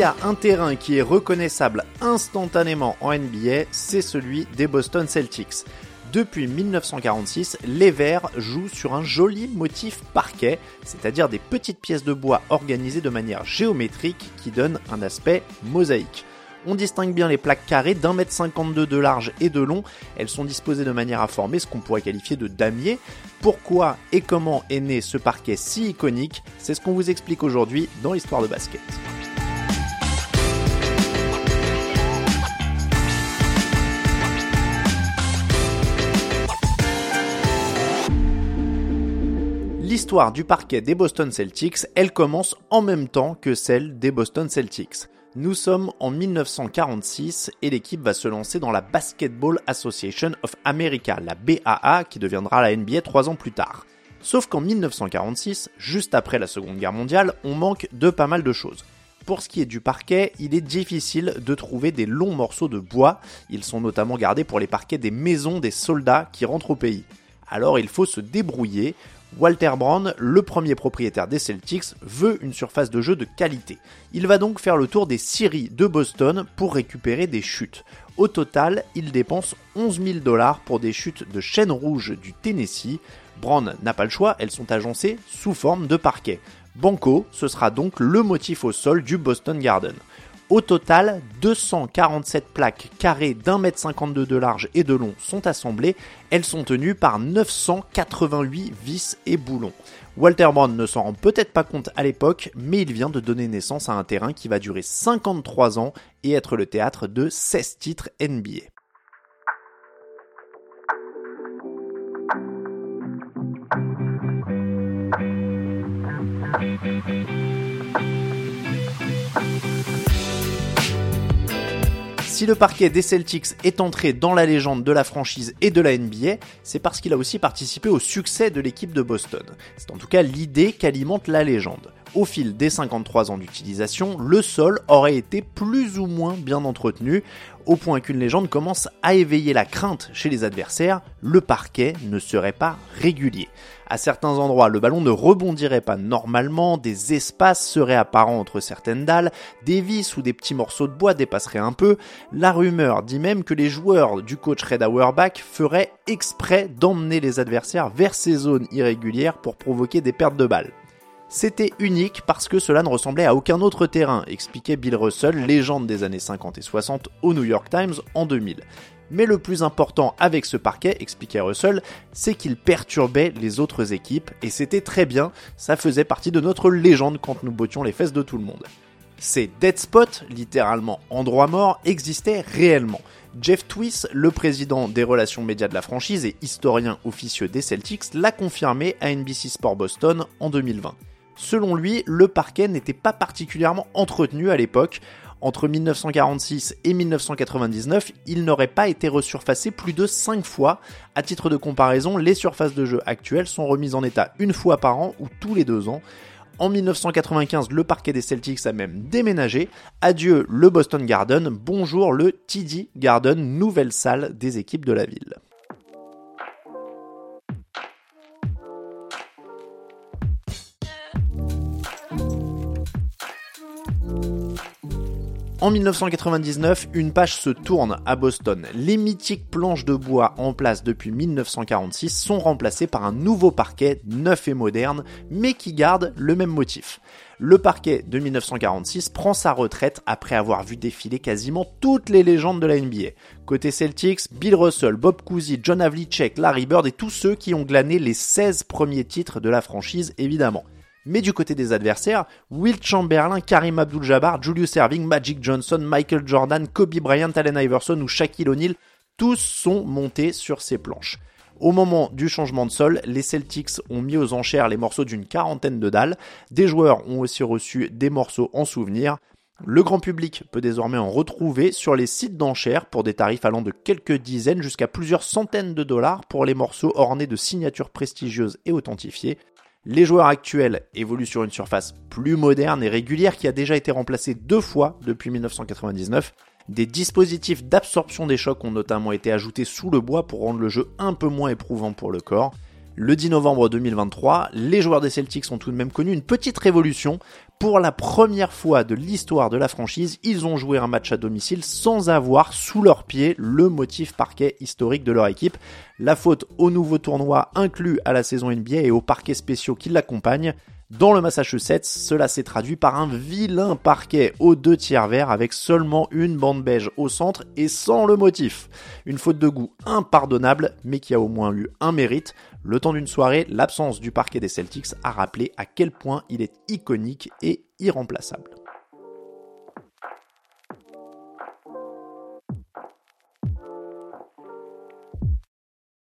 Y a un terrain qui est reconnaissable instantanément en NBA, c'est celui des Boston Celtics. Depuis 1946, les Verts jouent sur un joli motif parquet, c'est-à-dire des petites pièces de bois organisées de manière géométrique qui donnent un aspect mosaïque. On distingue bien les plaques carrées d'un mètre cinquante-deux de large et de long. Elles sont disposées de manière à former ce qu'on pourrait qualifier de damier. Pourquoi et comment est né ce parquet si iconique? C'est ce qu'on vous explique aujourd'hui dans l'histoire de basket. L'histoire du parquet des Boston Celtics, elle commence en même temps que celle des Boston Celtics. Nous sommes en 1946 et l'équipe va se lancer dans la Basketball Association of America, la BAA, qui deviendra la NBA trois ans plus tard. Sauf qu'en 1946, juste après la Seconde Guerre mondiale, on manque de pas mal de choses. Pour ce qui est du parquet, il est difficile de trouver des longs morceaux de bois. Ils sont notamment gardés pour les parquets des maisons des soldats qui rentrent au pays. Alors il faut se débrouiller. Walter Brown, le premier propriétaire des Celtics, veut une surface de jeu de qualité. Il va donc faire le tour des scieries de Boston pour récupérer des chutes. Au total, il dépense 11 000 dollars pour des chutes de chêne rouge du Tennessee. Brown n'a pas le choix, elles sont agencées sous forme de parquet. Banco, ce sera donc le motif au sol du Boston Garden. Au total, 247 plaques carrées d'un mètre 52 de large et de long sont assemblées. Elles sont tenues par 988 vis et boulons. Walter Brown ne s'en rend peut-être pas compte à l'époque, mais il vient de donner naissance à un terrain qui va durer 53 ans et être le théâtre de 16 titres NBA. Si le parquet des Celtics est entré dans la légende de la franchise et de la NBA, c'est parce qu'il a aussi participé au succès de l'équipe de Boston. C'est en tout cas l'idée qu'alimente la légende. Au fil des 53 ans d'utilisation, le sol aurait été plus ou moins bien entretenu, au point qu'une légende commence à éveiller la crainte chez les adversaires, le parquet ne serait pas régulier. À certains endroits, le ballon ne rebondirait pas normalement, des espaces seraient apparents entre certaines dalles, des vis ou des petits morceaux de bois dépasseraient un peu. La rumeur dit même que les joueurs du coach Red Auerbach feraient exprès d'emmener les adversaires vers ces zones irrégulières pour provoquer des pertes de balles. C'était unique parce que cela ne ressemblait à aucun autre terrain, expliquait Bill Russell, légende des années 50 et 60 au New York Times en 2000. Mais le plus important avec ce parquet, expliquait Russell, c'est qu'il perturbait les autres équipes, et c'était très bien, ça faisait partie de notre légende quand nous bottions les fesses de tout le monde. Ces dead spots, littéralement endroits morts, existaient réellement. Jeff Twiss, le président des relations médias de la franchise et historien officieux des Celtics, l'a confirmé à NBC Sport Boston en 2020. Selon lui, le parquet n'était pas particulièrement entretenu à l'époque. Entre 1946 et 1999, il n'aurait pas été resurfacé plus de 5 fois. À titre de comparaison, les surfaces de jeu actuelles sont remises en état une fois par an ou tous les deux ans. En 1995, le parquet des Celtics a même déménagé. Adieu le Boston Garden, bonjour le TD Garden, nouvelle salle des équipes de la ville. En 1999, une page se tourne à Boston. Les mythiques planches de bois en place depuis 1946 sont remplacées par un nouveau parquet neuf et moderne, mais qui garde le même motif. Le parquet de 1946 prend sa retraite après avoir vu défiler quasiment toutes les légendes de la NBA. Côté Celtics, Bill Russell, Bob Cousy, John Havlicek, Larry Bird et tous ceux qui ont glané les 16 premiers titres de la franchise évidemment. Mais du côté des adversaires, Will Chamberlain, Karim Abdul-Jabbar, Julius Erving, Magic Johnson, Michael Jordan, Kobe Bryant, Allen Iverson ou Shaquille O'Neal, tous sont montés sur ces planches. Au moment du changement de sol, les Celtics ont mis aux enchères les morceaux d'une quarantaine de dalles. Des joueurs ont aussi reçu des morceaux en souvenir. Le grand public peut désormais en retrouver sur les sites d'enchères pour des tarifs allant de quelques dizaines jusqu'à plusieurs centaines de dollars pour les morceaux ornés de signatures prestigieuses et authentifiées. Les joueurs actuels évoluent sur une surface plus moderne et régulière qui a déjà été remplacée deux fois depuis 1999. Des dispositifs d'absorption des chocs ont notamment été ajoutés sous le bois pour rendre le jeu un peu moins éprouvant pour le corps. Le 10 novembre 2023, les joueurs des Celtics ont tout de même connu une petite révolution. Pour la première fois de l'histoire de la franchise, ils ont joué un match à domicile sans avoir sous leurs pieds le motif parquet historique de leur équipe. La faute au nouveau tournoi inclus à la saison NBA et aux parquets spéciaux qui l'accompagnent. Dans le Massachusetts, cela s'est traduit par un vilain parquet aux deux tiers verts avec seulement une bande beige au centre et sans le motif. Une faute de goût impardonnable, mais qui a au moins eu un mérite. Le temps d'une soirée, l'absence du parquet des Celtics a rappelé à quel point il est iconique et irremplaçable.